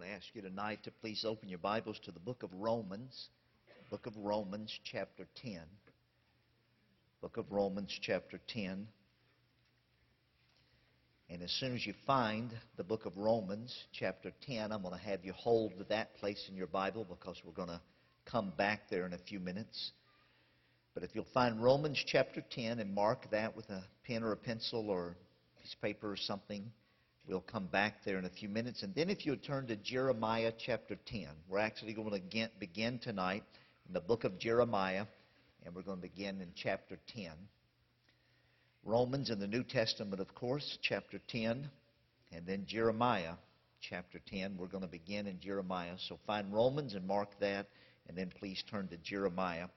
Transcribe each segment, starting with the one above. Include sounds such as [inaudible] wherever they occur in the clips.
want to ask you tonight to please open your Bibles to the book of Romans, book of Romans, chapter 10. Book of Romans, chapter 10. And as soon as you find the book of Romans, chapter 10, I'm going to have you hold that place in your Bible because we're going to come back there in a few minutes. But if you'll find Romans chapter 10 and mark that with a pen or a pencil or a piece of paper or something, We'll come back there in a few minutes. And then if you turn to Jeremiah chapter 10, we're actually going to begin tonight in the book of Jeremiah, and we're going to begin in chapter 10. Romans in the New Testament, of course, chapter 10, and then Jeremiah chapter 10. We're going to begin in Jeremiah. So find Romans and mark that, and then please turn to Jeremiah.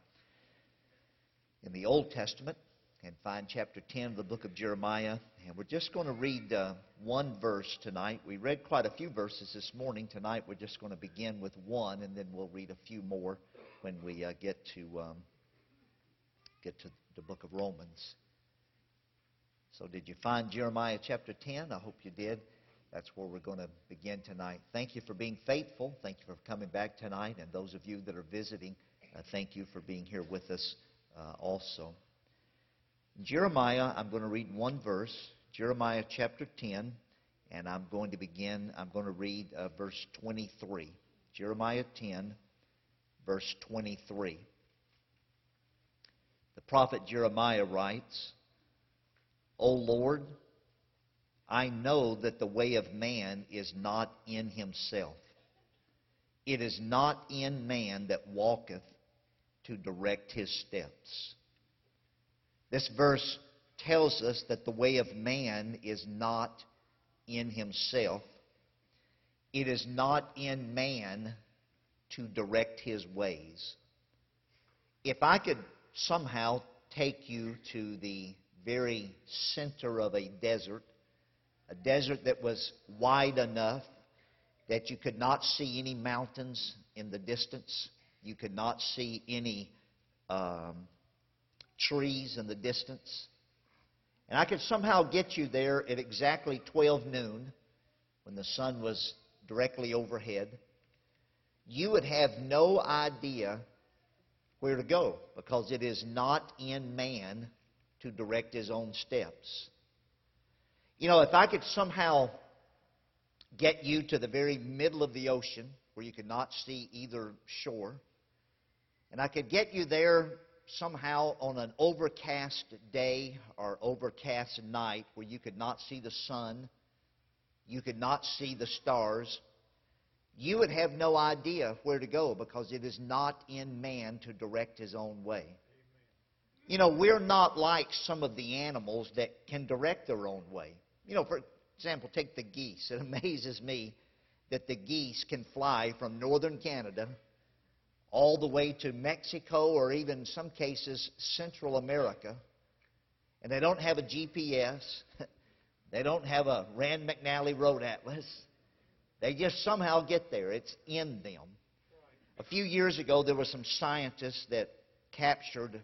In the Old Testament, and find chapter 10 of the book of Jeremiah. And we're just going to read uh, one verse tonight. We read quite a few verses this morning. Tonight we're just going to begin with one, and then we'll read a few more when we uh, get to um, get to the book of Romans. So, did you find Jeremiah chapter 10? I hope you did. That's where we're going to begin tonight. Thank you for being faithful. Thank you for coming back tonight. And those of you that are visiting, uh, thank you for being here with us uh, also. Jeremiah, I'm going to read one verse, Jeremiah chapter 10, and I'm going to begin, I'm going to read uh, verse 23. Jeremiah 10, verse 23. The prophet Jeremiah writes, O Lord, I know that the way of man is not in himself. It is not in man that walketh to direct his steps. This verse tells us that the way of man is not in himself. It is not in man to direct his ways. If I could somehow take you to the very center of a desert, a desert that was wide enough that you could not see any mountains in the distance, you could not see any um, trees in the distance. And I could somehow get you there at exactly 12 noon when the sun was directly overhead. You would have no idea where to go because it is not in man to direct his own steps. You know, if I could somehow get you to the very middle of the ocean where you could not see either shore, and I could get you there somehow on an overcast day or overcast night where you could not see the sun, you could not see the stars, you would have no idea where to go because it is not in man to direct his own way. You know, we're not like some of the animals that can direct their own way. You know, for example, take the geese. It [laughs] amazes me that the geese can fly from northern Canada all the way to Mexico or even in some cases Central America. And they don't have a GPS. [laughs] they don't have a Rand McNally Road Atlas. They just somehow get there. It's in them. A few years ago, there were some scientists that captured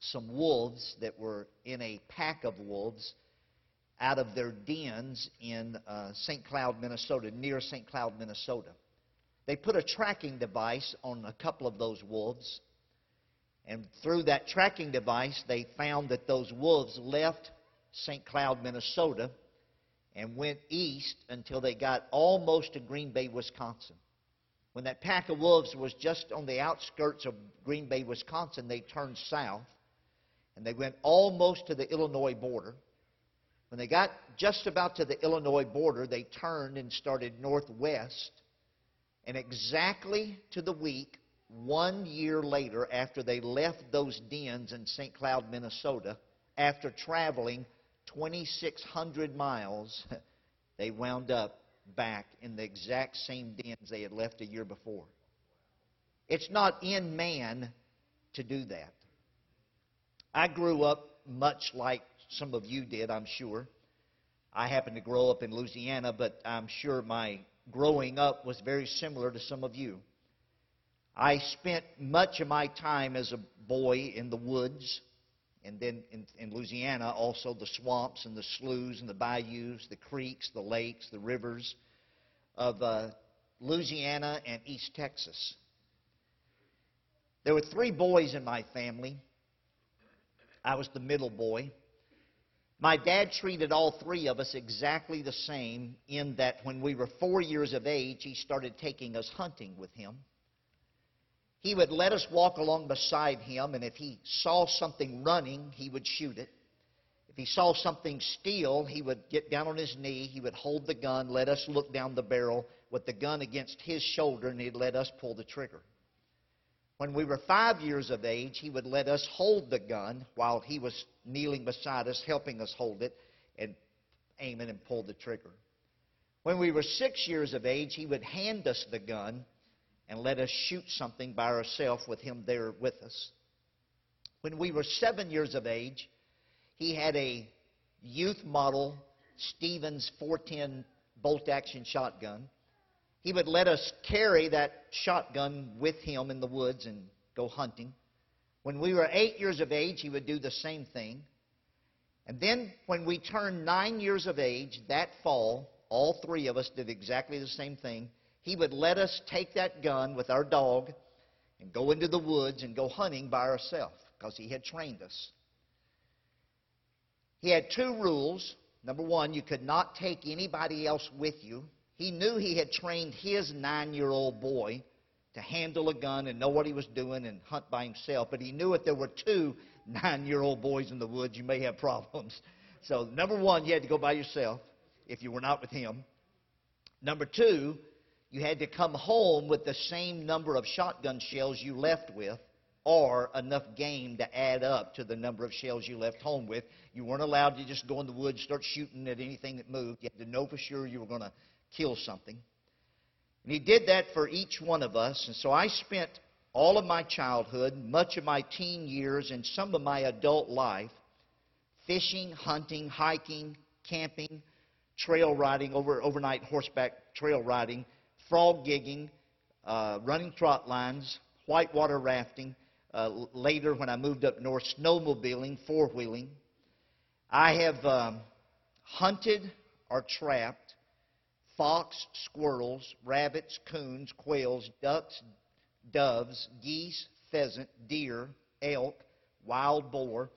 some wolves that were in a pack of wolves out of their dens in uh, St. Cloud, Minnesota, near St. Cloud, Minnesota. They put a tracking device on a couple of those wolves. And through that tracking device, they found that those wolves left St. Cloud, Minnesota, and went east until they got almost to Green Bay, Wisconsin. When that pack of wolves was just on the outskirts of Green Bay, Wisconsin, they turned south and they went almost to the Illinois border. When they got just about to the Illinois border, they turned and started northwest and exactly to the week, one year later, after they left those dens in St. Cloud, Minnesota, after traveling 2,600 miles, [laughs] they wound up back in the exact same dens they had left a year before. It's not in man to do that. I grew up much like some of you did, I'm sure. I happened to grow up in Louisiana, but I'm sure my growing up was very similar to some of you. I spent much of my time as a boy in the woods, and then in, in, Louisiana, also the swamps and the sloughs and the bayous, the creeks, the lakes, the rivers of uh, Louisiana, and East Texas. There were three boys in my family. I was the middle boy. My dad treated all three of us exactly the same in that when we were four years of age, he started taking us hunting with him. He would let us walk along beside him, and if he saw something running, he would shoot it. If he saw something steal, he would get down on his knee, he would hold the gun, let us look down the barrel with the gun against his shoulder, and he'd let us pull the trigger. When we were five years of age, he would let us hold the gun while he was kneeling beside us, helping us hold it and aim it and pull the trigger. When we were six years of age, he would hand us the gun and let us shoot something by ourselves with him there with us. When we were seven years of age, he had a youth model Stevens 410 bolt action shotgun he would let us carry that shotgun with him in the woods and go hunting. When we were eight years of age, he would do the same thing. And then when we turned nine years of age, that fall, all three of us did exactly the same thing. He would let us take that gun with our dog and go into the woods and go hunting by ourselves because he had trained us. He had two rules. Number one, you could not take anybody else with you he knew he had trained his nine year old boy to handle a gun and know what he was doing and hunt by himself, but he knew if there were two [laughs] nine year old boys in the woods, you may have problems. So, number one, you had to go by yourself if you were not with him. Number two, you had to come home with the same number of shotgun shells you left with or enough game to add up to the number of shells you left home with. You weren't allowed to just go in the woods, start shooting at anything that moved. You had to know for sure you were going to kill something. And he did that for each one of us. And so I spent all of my childhood, much of my teen years, and some of my adult life fishing, hunting, hiking, camping, trail riding, over, overnight horseback trail riding, frog gigging, uh, running trot lines, whitewater rafting. Uh, later, when I moved up north, snowmobiling, four wheeling. I have um, hunted or trapped fox, squirrels, rabbits, coons, quails, ducks, doves, geese, pheasant, deer, elk, wild boar.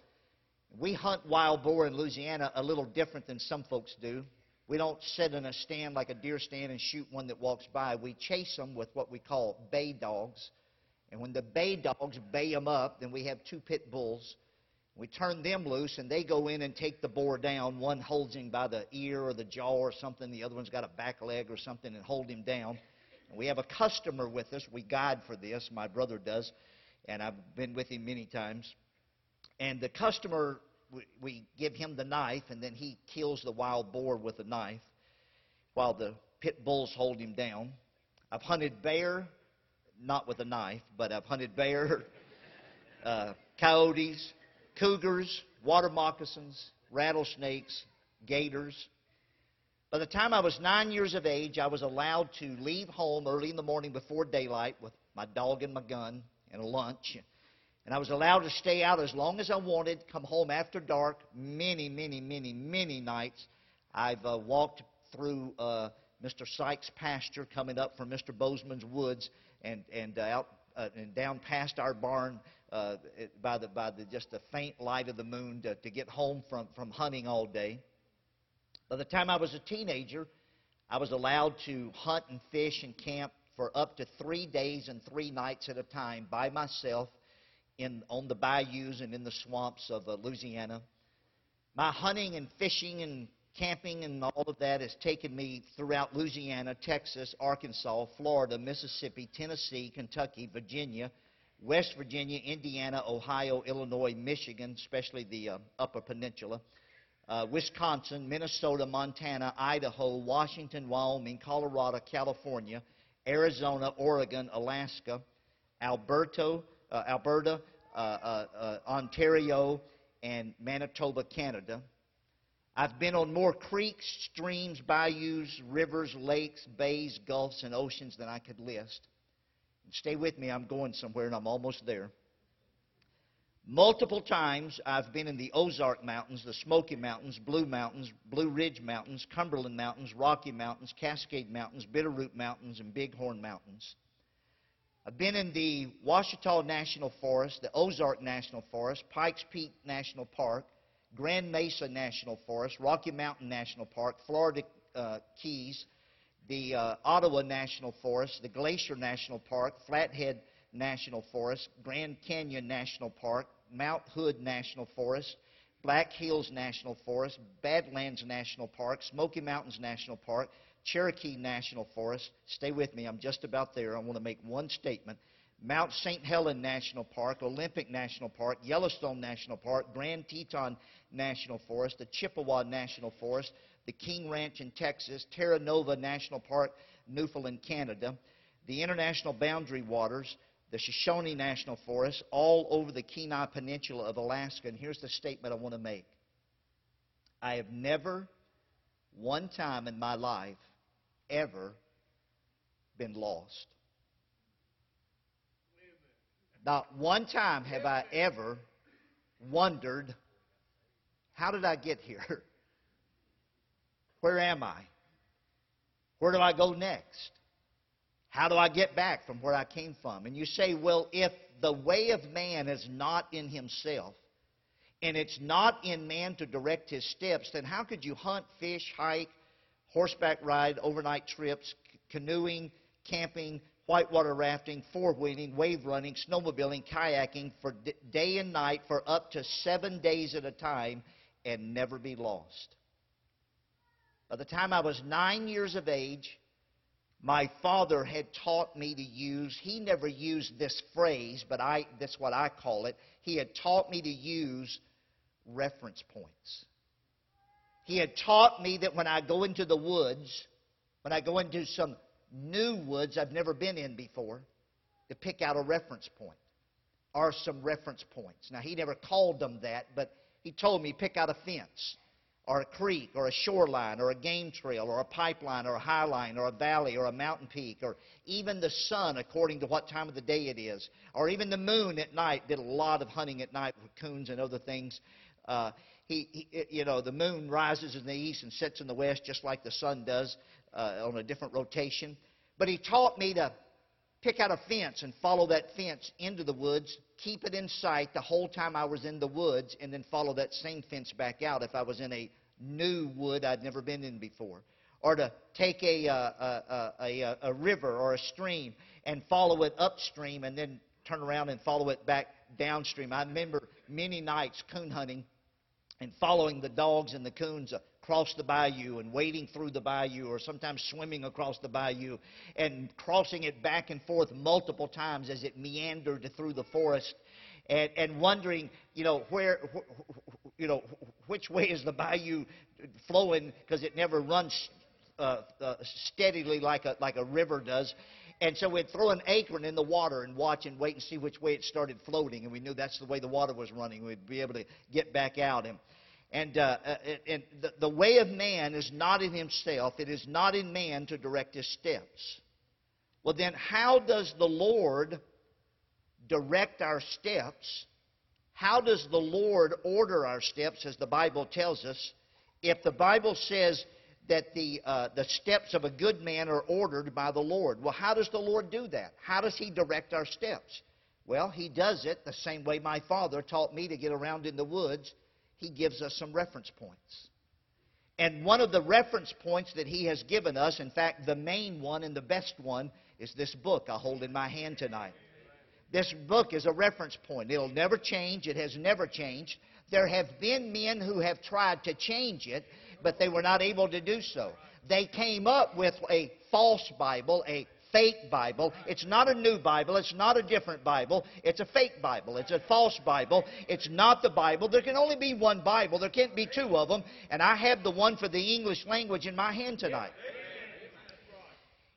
We hunt wild boar in Louisiana a little different than some folks do. We don't sit in a stand like a deer stand and shoot one that walks by. We chase them with what we call bay dogs. And when the bay dogs bay them up, then we have two pit bulls we turn them loose, and they go in and take the boar down. One holds him by the ear or the jaw or something. The other one's got a back leg or something and hold him down. And we have a customer with us. We guide for this. My brother does, and I've been with him many times. And the customer, we, give him the knife, and then he kills the wild boar with the knife while the pit bulls hold him down. I've hunted bear, not with a knife, but I've hunted bear, [laughs] uh, coyotes, cougars, water moccasins, rattlesnakes, gators. By the time I was nine years of age, I was allowed to leave home early in the morning before daylight with my dog and my gun and a lunch. And I was allowed to stay out as long as I wanted, come home after dark, many, many, many, many nights. I've uh, walked through uh, Mr. Sykes' pasture coming up from Mr. Bozeman's woods and, and uh, out uh, and down past our barn uh, by the by the just the faint light of the moon to, to get home from from hunting all day. By the time I was a teenager, I was allowed to hunt and fish and camp for up to three days and three nights at a time by myself in on the bayous and in the swamps of uh, Louisiana. My hunting and fishing and camping and all of that has taken me throughout Louisiana, Texas, Arkansas, Florida, Mississippi, Tennessee, Kentucky, Virginia, West Virginia, Indiana, Ohio, Illinois, Michigan, especially the uh, Upper Peninsula, uh, Wisconsin, Minnesota, Montana, Idaho, Washington, Wyoming, Colorado, California, Arizona, Oregon, Alaska, Alberto, uh, Alberta, uh, uh, uh, Ontario, and Manitoba, Canada. I've been on more creeks, streams, bayous, rivers, lakes, bays, gulfs, and oceans than I could list. Stay with me, I'm going somewhere and I'm almost there. Multiple times I've been in the Ozark Mountains, the Smoky Mountains, Blue Mountains, Blue Ridge Mountains, Cumberland Mountains, Rocky Mountains, Cascade Mountains, Bitterroot Mountains, and Bighorn Mountains. I've been in the Ouachita National Forest, the Ozark National Forest, Pikes Peak National Park, Grand Mesa National Forest, Rocky Mountain National Park, Florida uh, Keys, the uh, Ottawa National Forest, the Glacier National Park, Flathead National Forest, Grand Canyon National Park, Mount Hood National Forest, Black Hills National Forest, Badlands National Park, Smoky Mountains National Park, Cherokee National Forest. Stay with me, I'm just about there. I want to make one statement. Mount St. Helen National Park, Olympic National Park, Yellowstone National Park, Grand Teton National Forest, the Chippewa National Forest, the King Ranch in Texas, Terra Nova National Park, Newfoundland, Canada, the International Boundary Waters, the Shoshone National Forest, all over the Kenai Peninsula of Alaska. And here's the statement I want to make I have never, one time in my life, ever been lost. Not one time have I ever wondered, how did I get here? [laughs] Where am I? Where do I go next? How do I get back from where I came from? And you say, well, if the way of man is not in himself, and it's not in man to direct his steps, then how could you hunt, fish, hike, horseback ride, overnight trips, canoeing, camping, whitewater rafting, four wheeling, wave running, snowmobiling, kayaking for day and night for up to seven days at a time and never be lost? By the time I was nine years of age, my father had taught me to use, he never used this phrase, but I, that's what I call it. He had taught me to use reference points. He had taught me that when I go into the woods, when I go into some new woods I've never been in before, to pick out a reference point or some reference points. Now, he never called them that, but he told me pick out a fence or a creek or a shoreline or a game trail or a pipeline or a highline or a valley or a mountain peak or even the sun according to what time of the day it is or even the moon at night. Did a lot of hunting at night with coons and other things. Uh, he, he, you know the moon rises in the east and sets in the west just like the sun does uh, on a different rotation but he taught me to pick out a fence and follow that fence into the woods, keep it in sight the whole time I was in the woods, and then follow that same fence back out if I was in a new wood I'd never been in before. Or to take a, uh, a, a, a, river or a stream and follow it upstream and then turn around and follow it back downstream. I remember many nights coon hunting and following the dogs and the coons across the bayou and wading through the bayou or sometimes swimming across the bayou and crossing it back and forth multiple times as it meandered through the forest and, and wondering, you know, where, you know, which way is the bayou flowing because it never runs uh, uh, steadily like a, like a river does. And so we'd throw an acorn in the water and watch and wait and see which way it started floating. And we knew that's the way the water was running. We'd be able to get back out. And, and, uh, uh, and the, the way of man is not in himself, it is not in man to direct his steps. Well, then, how does the Lord direct our steps? How does the Lord order our steps, as the Bible tells us? If the Bible says that the, uh, the steps of a good man are ordered by the Lord. Well, how does the Lord do that? How does He direct our steps? Well, He does it the same way my father taught me to get around in the woods he gives us some reference points. And one of the reference points that he has given us, in fact, the main one and the best one, is this book I hold in my hand tonight. This book is a reference point. It'll never change. It has never changed. There have been men who have tried to change it, but they were not able to do so. They came up with a false Bible, a fake Bible. It's not a new Bible. It's not a different Bible. It's a fake Bible. It's a false Bible. It's not the Bible. There can only be one Bible. There can't be two of them. And I have the one for the English language in my hand tonight.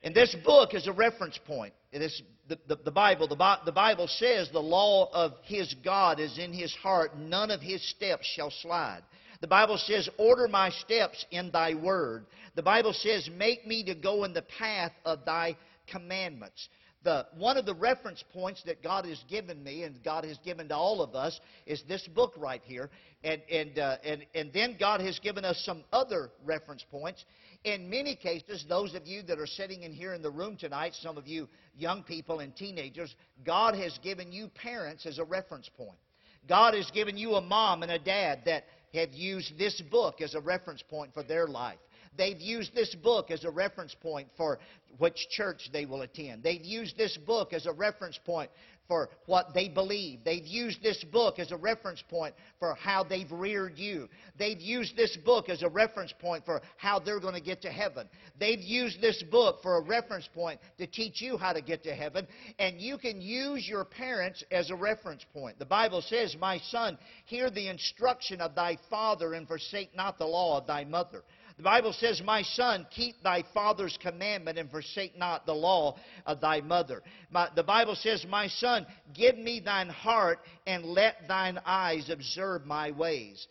And this book is a reference point. It is the, the, the Bible. The, the Bible says the law of his God is in his heart. None of his steps shall slide. The Bible says, Order my steps in thy word. The Bible says, Make me to go in the path of thy commandments. the, one of the reference points that God has given me and God has given to all of us is this book right here. And, and, uh, and, and then God has given us some other reference points. In many cases, those of you that are sitting in here in the room tonight, some of you young people and teenagers, God has given you parents as a reference point. God has given you a mom and a dad that have used this book as a reference point for their life. They've used this book as a reference point for which church they will attend. They've used this book as a reference point for what they believe. They've used this book as a reference point for how they've reared you. They've used this book as a reference point for how they're going to get to heaven. They've used this book for a reference point to teach you how to get to heaven. And you can use your parents as a reference point. The Bible says, My son, hear the instruction of thy father and forsake not the law of thy mother. The Bible says, My son, keep thy father's commandment and forsake not the law of thy mother. My, the Bible says, My son, give me thine heart and let thine eyes observe my ways.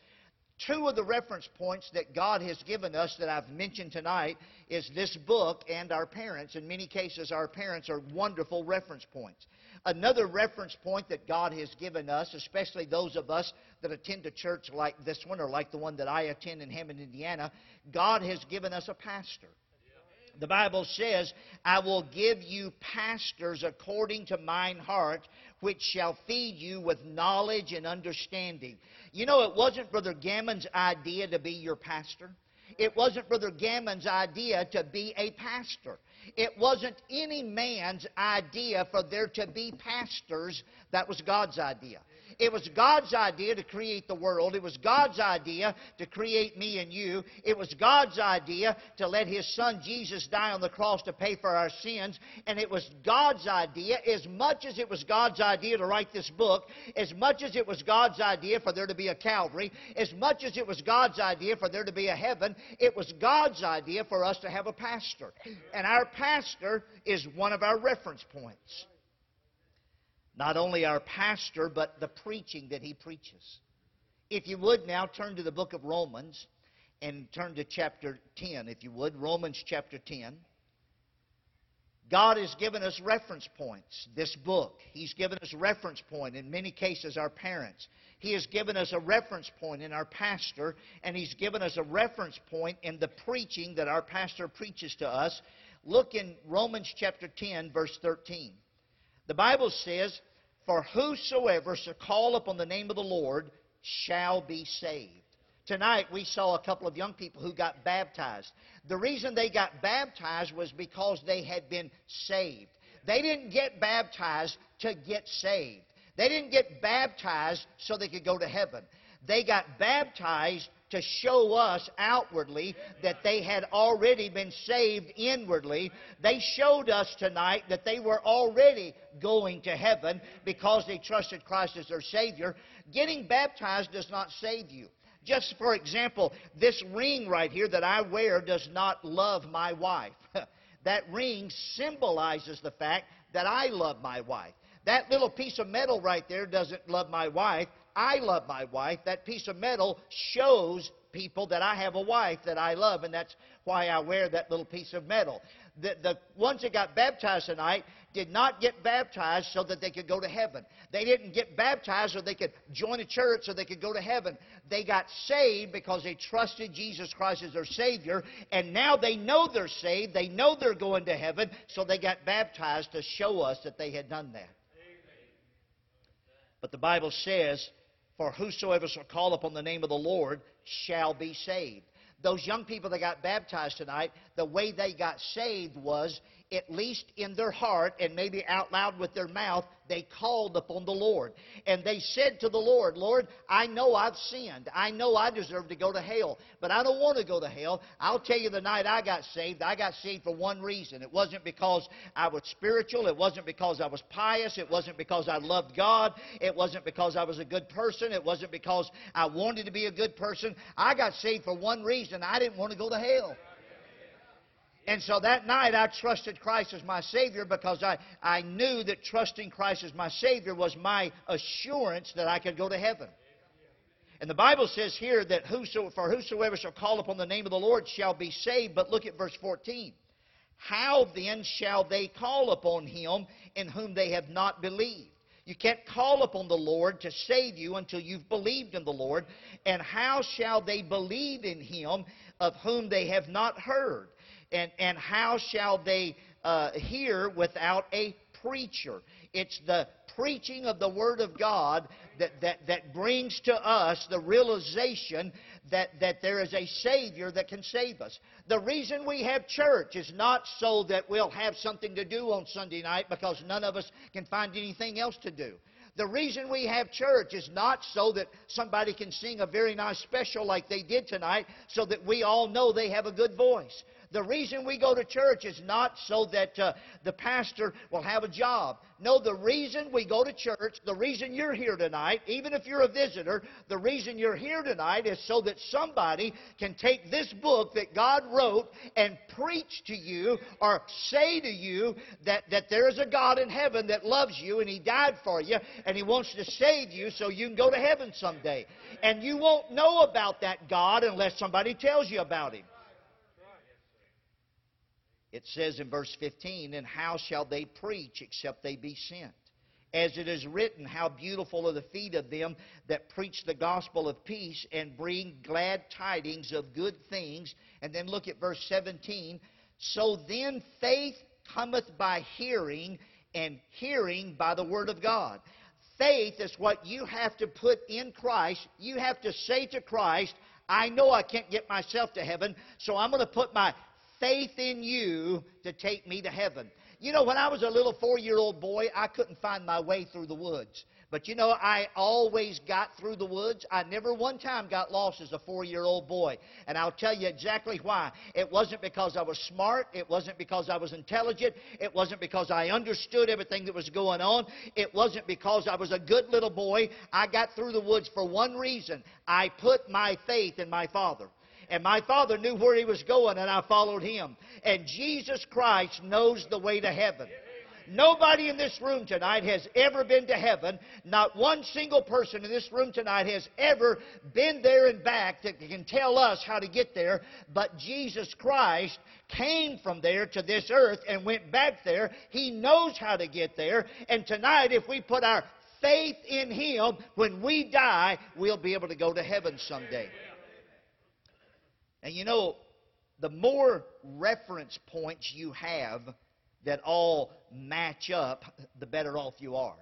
Two of the reference points that God has given us that I've mentioned tonight is this book and our parents. In many cases, our parents are wonderful reference points. Another reference point that God has given us, especially those of us that attend a church like this one or like the one that I attend in Hammond, Indiana, God has given us a pastor. The Bible says, I will give you pastors according to mine heart, which shall feed you with knowledge and understanding. You know, it wasn't Brother Gammon's idea to be your pastor. It wasn't Brother Gammon's idea to be a pastor. It wasn't any man's idea for there to be pastors. That was God's idea. It was God's idea to create the world. It was God's idea to create me and you. It was God's idea to let His Son Jesus die on the cross to pay for our sins. And it was God's idea, as much as it was God's idea to write this book, as much as it was God's idea for there to be a Calvary, as much as it was God's idea for there to be a heaven, it was God's idea for us to have a pastor. And our pastor is one of our reference points. Not only our pastor, but the preaching that he preaches. If you would now turn to the book of Romans and turn to chapter 10, if you would. Romans chapter 10. God has given us reference points, this book. He's given us reference point, in many cases, our parents. He has given us a reference point in our pastor, and He's given us a reference point in the preaching that our pastor preaches to us. Look in Romans chapter 10, verse 13. The Bible says, For whosoever shall call upon the name of the Lord shall be saved. Tonight we saw a couple of young people who got baptized. The reason they got baptized was because they had been saved. They didn't get baptized to get saved. They didn't get baptized so they could go to heaven. They got baptized to show us outwardly that they had already been saved inwardly. They showed us tonight that they were already going to heaven because they trusted Christ as their Savior. Getting baptized does not save you. Just for example, this ring right here that I wear does not love my wife. [laughs] that ring symbolizes the fact that I love my wife. That little piece of metal right there doesn't love my wife. I love my wife. That piece of metal shows people that I have a wife that I love, and that's why I wear that little piece of metal. The, the ones that got baptized tonight did not get baptized so that they could go to heaven. They didn't get baptized so they could join a church so they could go to heaven. They got saved because they trusted Jesus Christ as their Savior, and now they know they're saved. They know they're going to heaven, so they got baptized to show us that they had done that. But the Bible says for whosoever shall call upon the name of the Lord shall be saved. Those young people that got baptized tonight, the way they got saved was at least in their heart and maybe out loud with their mouth, they called upon the Lord. And they said to the Lord, Lord, I know I've sinned. I know I deserve to go to hell, but I don't want to go to hell. I'll tell you the night I got saved, I got saved for one reason. It wasn't because I was spiritual. It wasn't because I was pious. It wasn't because I loved God. It wasn't because I was a good person. It wasn't because I wanted to be a good person. I got saved for one reason. I didn't want to go to hell. And so that night I trusted Christ as my Savior because I, I knew that trusting Christ as my Savior was my assurance that I could go to heaven. And the Bible says here that whoso, for whosoever shall call upon the name of the Lord shall be saved. But look at verse 14. How then shall they call upon him in whom they have not believed? You can't call upon the Lord to save you until you've believed in the Lord. And how shall they believe in him of whom they have not heard? And, and how shall they uh, hear without a preacher? It's the preaching of the Word of God that, that, that brings to us the realization that, that there is a Savior that can save us. The reason we have church is not so that we'll have something to do on Sunday night because none of us can find anything else to do. The reason we have church is not so that somebody can sing a very nice special like they did tonight so that we all know they have a good voice. The reason we go to church is not so that uh, the pastor will have a job. No, the reason we go to church, the reason you're here tonight, even if you're a visitor, the reason you're here tonight is so that somebody can take this book that God wrote and preach to you or say to you that, that there is a God in heaven that loves you and He died for you and He wants to save you so you can go to heaven someday. And you won't know about that God unless somebody tells you about Him. It says in verse 15, And how shall they preach except they be sent? As it is written, How beautiful are the feet of them that preach the gospel of peace and bring glad tidings of good things. And then look at verse 17. So then faith cometh by hearing, and hearing by the word of God. Faith is what you have to put in Christ. You have to say to Christ, I know I can't get myself to heaven, so I'm going to put my faith in you to take me to heaven. You know, when I was a little four year old boy, I couldn't find my way through the woods. But you know, I always got through the woods. I never one time got lost as a four year old boy. And I'll tell you exactly why. It wasn't because I was smart. It wasn't because I was intelligent. It wasn't because I understood everything that was going on. It wasn't because I was a good little boy. I got through the woods for one reason I put my faith in my Father. And my father knew where he was going, and I followed him. And Jesus Christ knows the way to heaven. Nobody in this room tonight has ever been to heaven. Not one single person in this room tonight has ever been there and back that can tell us how to get there. But Jesus Christ came from there to this earth and went back there. He knows how to get there. And tonight, if we put our faith in Him, when we die, we'll be able to go to heaven someday. And you know, the more reference points you have that all match up, the better off you are.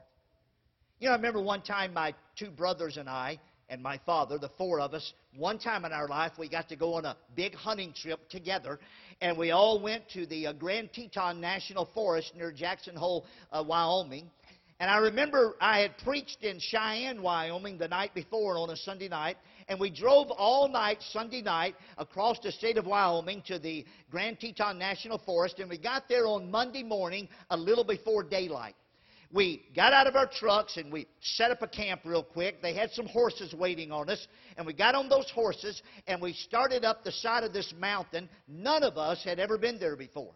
You know, I remember one time my two brothers and I, and my father, the four of us, one time in our life we got to go on a big hunting trip together, and we all went to the uh, Grand Teton National Forest near Jackson Hole, uh, Wyoming. And I remember I had preached in Cheyenne, Wyoming the night before on a Sunday night, and we drove all night Sunday night across the state of Wyoming to the Grand Teton National Forest, and we got there on Monday morning a little before daylight. We got out of our trucks and we set up a camp real quick. They had some horses waiting on us, and we got on those horses and we started up the side of this mountain. None of us had ever been there before.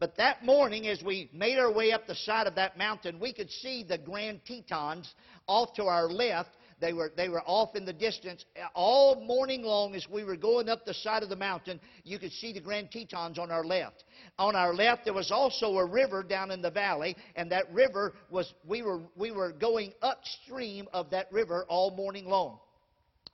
But that morning, as we made our way up the side of that mountain, we could see the Grand Tetons off to our left. They were, they were off in the distance. All morning long, as we were going up the side of the mountain, you could see the Grand Tetons on our left. On our left, there was also a river down in the valley, and that river was, we were, we were going upstream of that river all morning long.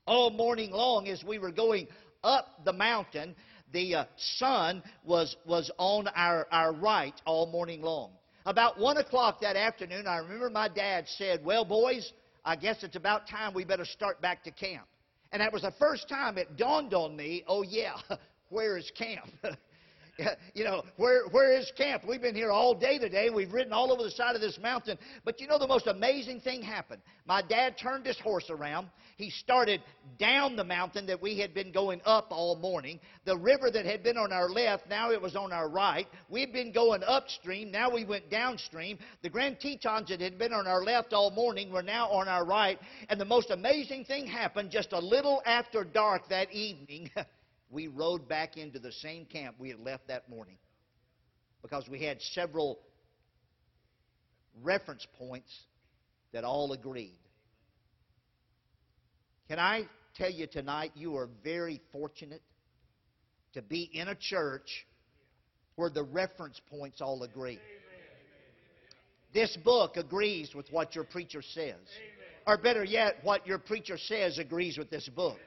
All morning long, as we were going up the mountain, the uh, sun was, was on our, our right all morning long. About 1 o'clock that afternoon, I remember my dad said, Well, boys, I guess it's about time we better start back to camp. And that was the first time it dawned on me, oh, yeah, [laughs] where is camp? [laughs] [laughs] you know, where, where is camp? We've been here all day today. We've ridden all over the side of this mountain. But you know, the most amazing thing happened. My dad turned his horse around. He started down the mountain that we had been going up all morning. The river that had been on our left, now it was on our right. We'd been going upstream. Now we went downstream. The Grand Tetons that had been on our left all morning were now on our right. And the most amazing thing happened just a little after dark that evening. [laughs] we rode back into the same camp we had left that morning because we had several reference points that all agreed. Can I tell you tonight, you are very fortunate to be in a church where the reference points all agree. This book agrees with what your preacher says. Or better yet, what your preacher says agrees with this book.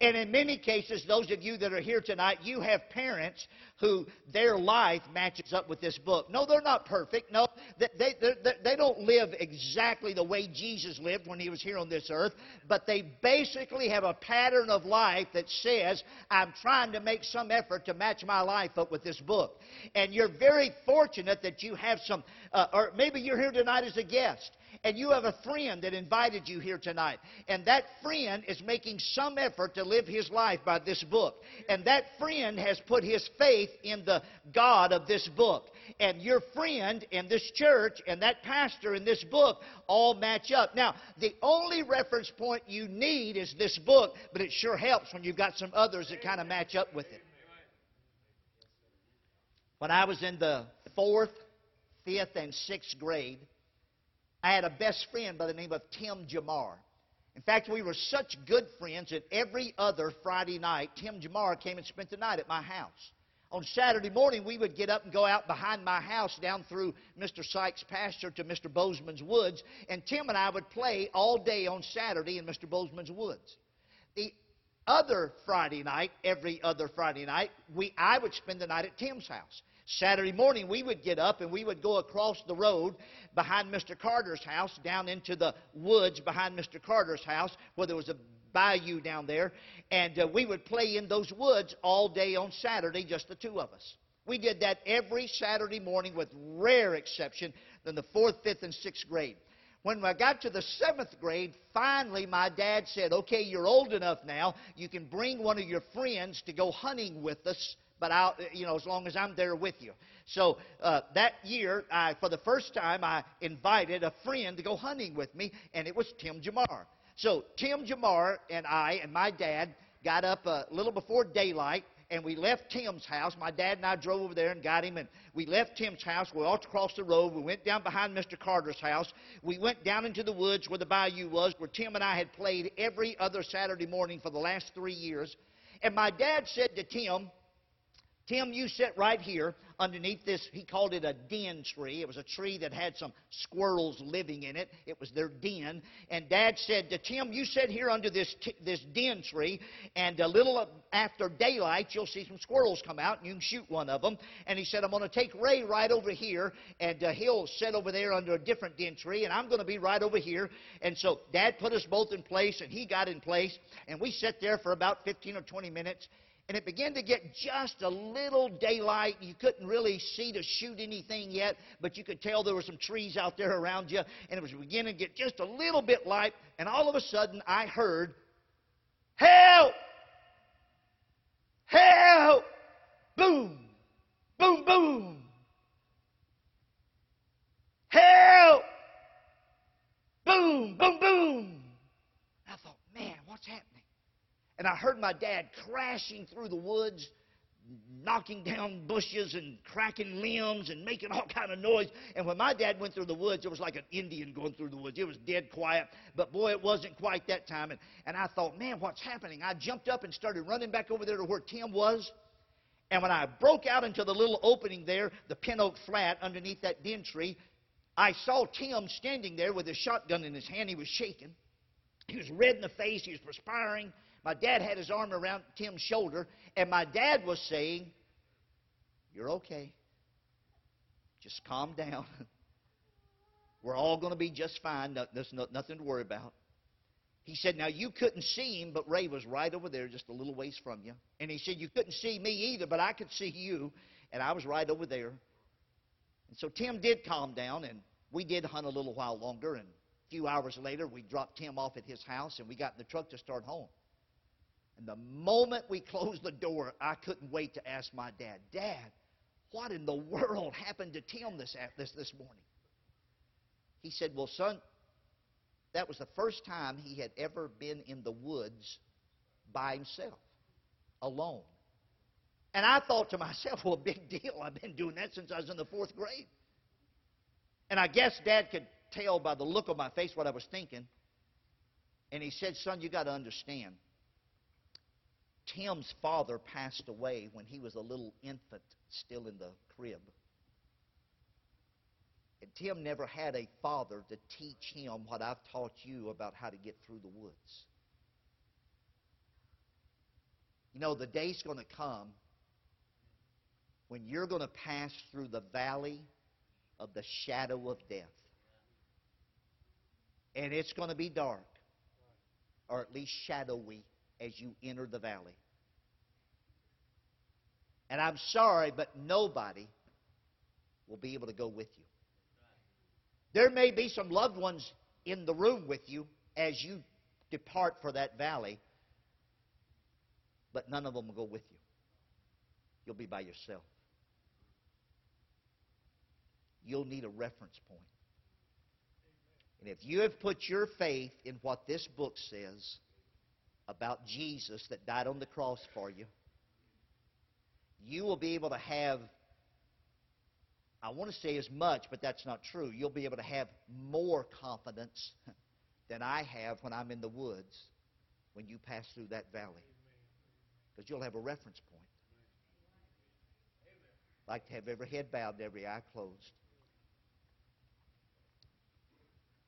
And in many cases, those of you that are here tonight, you have parents who their life matches up with this book. No, they're not perfect. No, they, they, they don't live exactly the way Jesus lived when he was here on this earth, but they basically have a pattern of life that says, I'm trying to make some effort to match my life up with this book. And you're very fortunate that you have some, uh, or maybe you're here tonight as a guest and you have a friend that invited you here tonight, and that friend is making some effort to live his life by this book, and that friend has put his faith in the God of this book, and your friend in this church and that pastor in this book all match up. Now, the only reference point you need is this book, but it sure helps when you've got some others that kind of match up with it. When I was in the fourth, fifth, and sixth grade, I had a best friend by the name of Tim Jamar. In fact, we were such good friends that every other Friday night, Tim Jamar came and spent the night at my house. On Saturday morning, we would get up and go out behind my house down through Mr. Sykes' pasture to Mr. Bozeman's woods, and Tim and I would play all day on Saturday in Mr. Bozeman's woods. The other Friday night, every other Friday night, we, I would spend the night at Tim's house. Saturday morning, we would get up and we would go across the road behind Mr. Carter's house down into the woods behind Mr. Carter's house where there was a bayou down there. And uh, we would play in those woods all day on Saturday, just the two of us. We did that every Saturday morning with rare exception than the fourth, fifth, and sixth grade. When I got to the seventh grade, finally my dad said, Okay, you're old enough now. You can bring one of your friends to go hunting with us but I'll, you know, as long as I'm there with you. So uh, that year, I, for the first time, I invited a friend to go hunting with me, and it was Tim Jamar. So Tim Jamar and I and my dad got up a little before daylight, and we left Tim's house. My dad and I drove over there and got him, and we left Tim's house. We walked across the road. We went down behind Mr. Carter's house. We went down into the woods where the bayou was, where Tim and I had played every other Saturday morning for the last three years. And my dad said to Tim, Tim, you sit right here underneath this. He called it a den tree. It was a tree that had some squirrels living in it. It was their den. And Dad said to Tim, you sit here under this, t- this den tree, and a little after daylight, you'll see some squirrels come out, and you can shoot one of them. And he said, I'm going to take Ray right over here, and uh, he'll sit over there under a different den tree, and I'm going to be right over here. And so Dad put us both in place, and he got in place, and we sat there for about 15 or 20 minutes and it began to get just a little daylight. You couldn't really see to shoot anything yet, but you could tell there were some trees out there around you, and it was beginning to get just a little bit light. And all of a sudden, I heard, Help! Help! Boom! Boom, boom! Help! Boom, boom, boom! I thought, man, what's happening? And I heard my dad crashing through the woods, knocking down bushes and cracking limbs and making all kind of noise. And when my dad went through the woods, it was like an Indian going through the woods. It was dead quiet, but boy, it wasn't quite that time. And, and I thought, man, what's happening? I jumped up and started running back over there to where Tim was. And when I broke out into the little opening there, the pin oak flat underneath that den tree, I saw Tim standing there with his shotgun in his hand. He was shaking. He was red in the face. He was perspiring. My dad had his arm around Tim's shoulder, and my dad was saying, You're okay. Just calm down. [laughs] We're all going to be just fine. There's nothing to worry about. He said, Now you couldn't see him, but Ray was right over there, just a little ways from you. And he said, You couldn't see me either, but I could see you. And I was right over there. And so Tim did calm down, and we did hunt a little while longer. And a few hours later, we dropped Tim off at his house, and we got in the truck to start home. And the moment we closed the door, I couldn't wait to ask my dad, Dad, what in the world happened to Tim this, this, this morning? He said, Well, son, that was the first time he had ever been in the woods by himself, alone. And I thought to myself, [laughs] well, big deal. I've been doing that since I was in the fourth grade. And I guess Dad could tell by the look of my face what I was thinking. And he said, Son, you got to understand. Tim's father passed away when he was a little infant, still in the crib. And Tim never had a father to teach him what I've taught you about how to get through the woods. You know, the day's going to come when you're going to pass through the valley of the shadow of death. And it's going to be dark, or at least shadowy, as you enter the valley. And I'm sorry, but nobody will be able to go with you. There may be some loved ones in the room with you as you depart for that valley, but none of them will go with you. You'll be by yourself. You'll need a reference point. And if you have put your faith in what this book says about Jesus that died on the cross for you, you will be able to have, I want to say as much, but that's not true. You'll be able to have more confidence [laughs] than I have when I'm in the woods when you pass through that valley. Because you'll have a reference point. I'd like to have every head bowed and every eye closed.